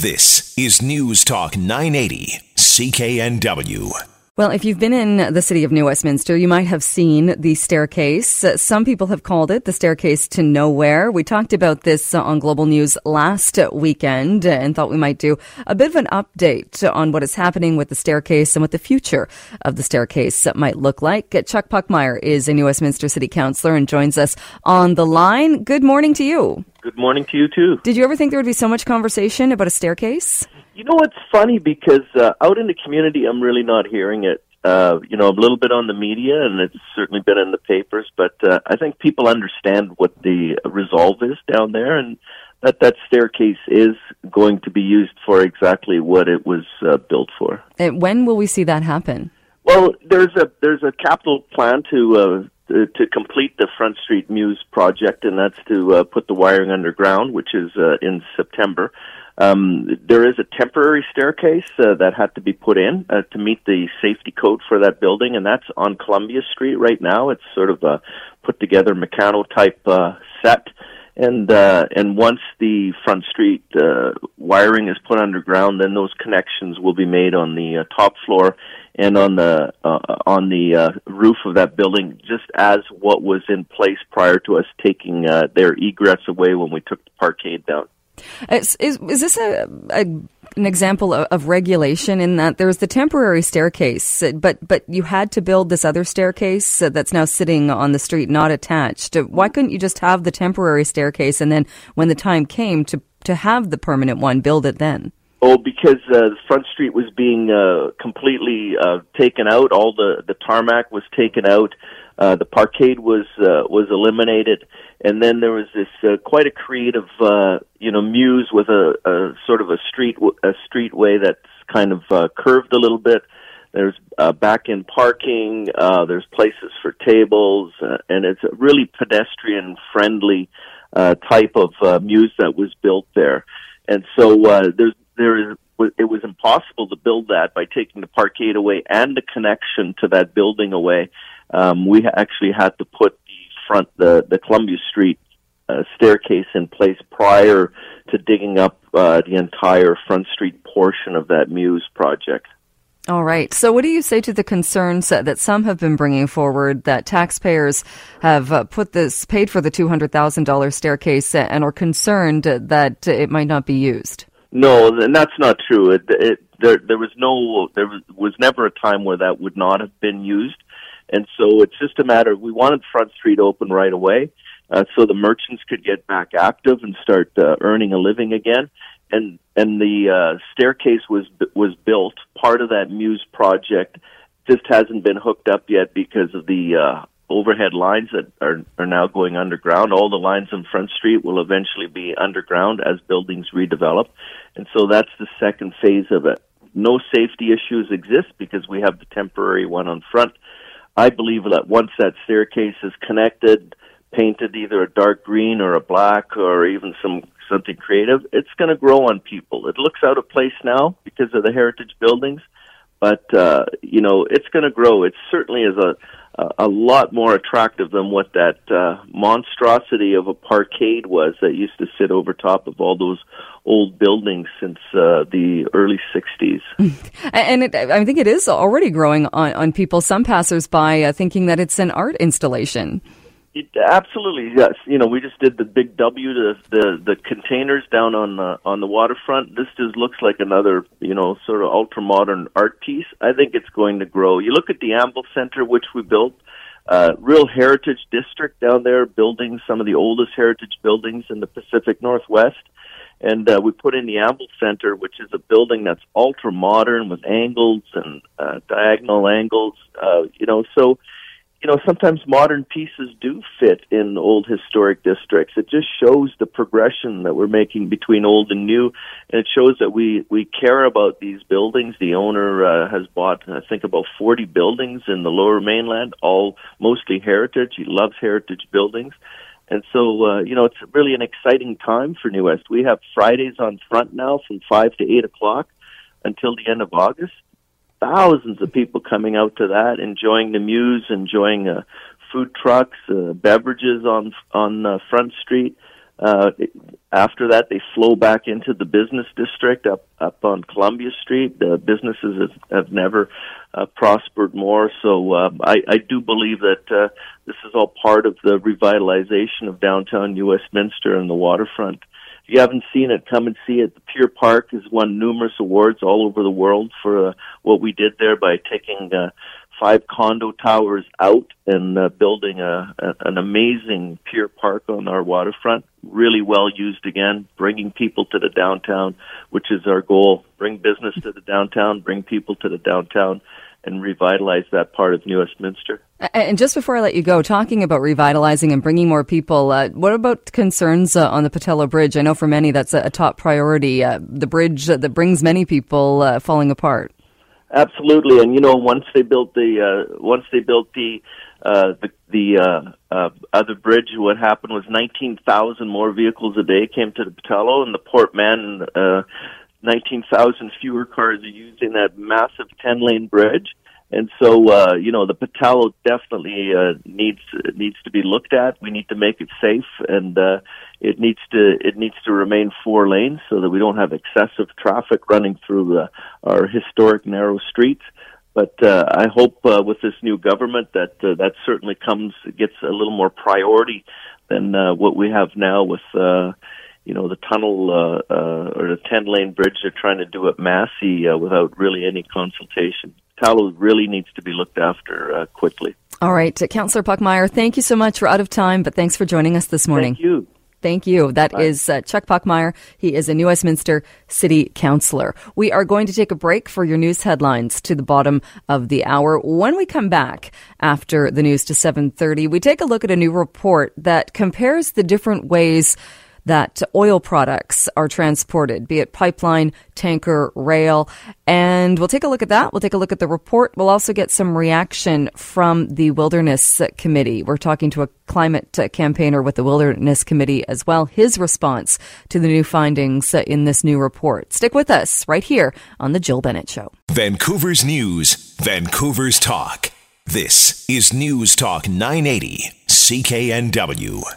This is News Talk 980, CKNW. Well, if you've been in the city of New Westminster, you might have seen the staircase. Some people have called it the staircase to nowhere. We talked about this on Global News last weekend and thought we might do a bit of an update on what is happening with the staircase and what the future of the staircase might look like. Chuck Puchmayr is a New Westminster City Councillor and joins us on the line. Good morning to you. Good morning to you too. Did you ever think there would be so much conversation about a staircase? You know what's funny because uh, out in the community, I'm really not hearing it. Uh, you know, a little bit on the media, and it's certainly been in the papers. But uh, I think people understand what the resolve is down there, and that that staircase is going to be used for exactly what it was uh, built for. And when will we see that happen? Well, there's a there's a capital plan to to complete the Front Street Mews project, and that's to uh, put the wiring underground, which is uh, in September. Um, there is a temporary staircase uh, that had to be put in uh, to meet the safety code for that building, and that's on Columbia Street right now. It's sort of a put together Meccano type uh, set, and uh, and once the Front Street uh, wiring is put underground, then those connections will be made on the uh, top floor and on the uh, on the uh, roof of that building, just as what was in place prior to us taking uh, their egress away when we took the parkade down. Is, is, is this a, a, an example of, of, regulation in that there's the temporary staircase, but but you had to build this other staircase that's now sitting on the street, not attached. Why couldn't you just have the temporary staircase and then, when the time came to to have the permanent one, build it then? Oh, because uh, Front Street was being uh, completely uh, taken out. All the the tarmac was taken out. Uh, the parkade was uh, was eliminated, and then there was this uh, quite a creative, uh, you know, mews with a, a sort of a street a streetway that's kind of uh, curved a little bit. There's uh, back in parking. Uh, there's places for tables, uh, and it's a really pedestrian friendly uh, type of uh, mews that was built there. And so uh, there's there is it was impossible to build that by taking the parkade away and the connection to that building away. Um, we actually had to put the front the the Columbia Street uh, staircase in place prior to digging up uh, the entire Front Street portion of that Mews project. All right. So, what do you say to the concerns that some have been bringing forward that taxpayers have uh, put this, paid for the $200,000 staircase and are concerned that it might not be used? No, and that's not true. It, it, there, there was no, there was, never a time where that would not have been used, and so it's just a matter. We wanted Front Street open right away, uh, so the merchants could get back active and start uh, earning a living again. And and the uh, staircase was was built. Part of that Mews project just hasn't been hooked up yet because of the uh, overhead lines that are, are now going underground. All the lines on Front Street will eventually be underground as buildings redevelop. And so that's the second phase of it. No safety issues exist because we have the temporary one on front. I believe that once that staircase is connected, painted either a dark green or a black or even some something creative, it's going to grow on people. It looks out of place now because of the heritage buildings, but uh, you know it's going to grow. It certainly is a a lot more attractive than what that uh, monstrosity of a parkade was that used to sit over top of all those old buildings since uh, the early 60s. and it, I think it is already growing on, on people, some passersby, uh, thinking that it's an art installation. It, absolutely, yes. You know, we just did the big W, the the, the containers down on the on the waterfront. This just looks like another, you know, sort of ultra modern art piece. I think it's going to grow. You look at the Anvil Center, which we built, uh, real heritage district down there, building some of the oldest heritage buildings in the Pacific Northwest. And uh, we put in the Anvil Center, which is a building that's ultra modern with angles and uh, diagonal angles. Uh, you know, so you know, sometimes modern pieces do fit in old historic districts. It just shows the progression that we're making between old and new, and it shows that we we care about these buildings. The owner uh, has bought, I think, about 40 buildings in the Lower Mainland, all mostly heritage. He loves heritage buildings. And so, uh, you know, it's really an exciting time for New West. We have Fridays on front now from 5 to 8 o'clock until the end of August thousands of people coming out to that, enjoying the Mews, enjoying uh, food trucks, uh, beverages on on uh, Front Street. Uh, after that, they flow back into the business district up up on Columbia Street. The businesses have, have never uh, prospered more. So uh, I, I do believe that uh, this is all part of the revitalization of downtown New Westminster and the waterfront. You haven't seen it, come and see it. The Pier Park has won numerous awards all over the world for uh, what we did there by taking uh, five condo towers out and uh, building a, a, an amazing pier park on our waterfront. Really well used again, bringing people to the downtown, which is our goal. Bring business to the downtown, bring people to the downtown, and revitalize that part of New Westminster. And just before I let you go, talking about revitalizing and bringing more people, uh, what about concerns uh, on the Pattullo Bridge? I know for many that's a, a top priority, uh, the bridge that brings many people uh, falling apart. Absolutely, and you know, once they built the uh, once they built the uh, the, the other bridge, what happened was nineteen thousand more vehicles a day came to the Pattullo, and the Port Mann 19,000 fewer cars are using that massive 10 lane bridge. And so, uh, you know, the Pattullo definitely uh, needs needs to be looked at. We need to make it safe, and uh, it needs to it needs to remain four lanes so that we don't have excessive traffic running through uh, our historic narrow streets. But uh, I hope uh, with this new government that uh, that certainly comes gets a little more priority than uh, what we have now with. Uh, you know the tunnel uh, uh, or the ten lane bridge they're trying to do at Massey uh, without really any consultation. Pattullo really needs to be looked after uh, quickly. All right, uh, Councillor Puchmayr, thank you so much. We're out of time, but thanks for joining us this morning. Thank you. Thank you. That Bye. is uh, Chuck Puchmayr. He is a New Westminster City Councillor. We are going to take a break for your news headlines to the bottom of the hour. When we come back after the news to 7:30, we take a look at a new report that compares the different ways that oil products are transported, be it pipeline, tanker, rail. And we'll take a look at that. We'll take a look at the report. We'll also get some reaction from the Wilderness Committee. We're talking to a climate campaigner with the Wilderness Committee as well. His response to the new findings in this new report. Stick with us right here on The Jill Bennett Show. Vancouver's News, Vancouver's Talk. This is News Talk 980, CKNW.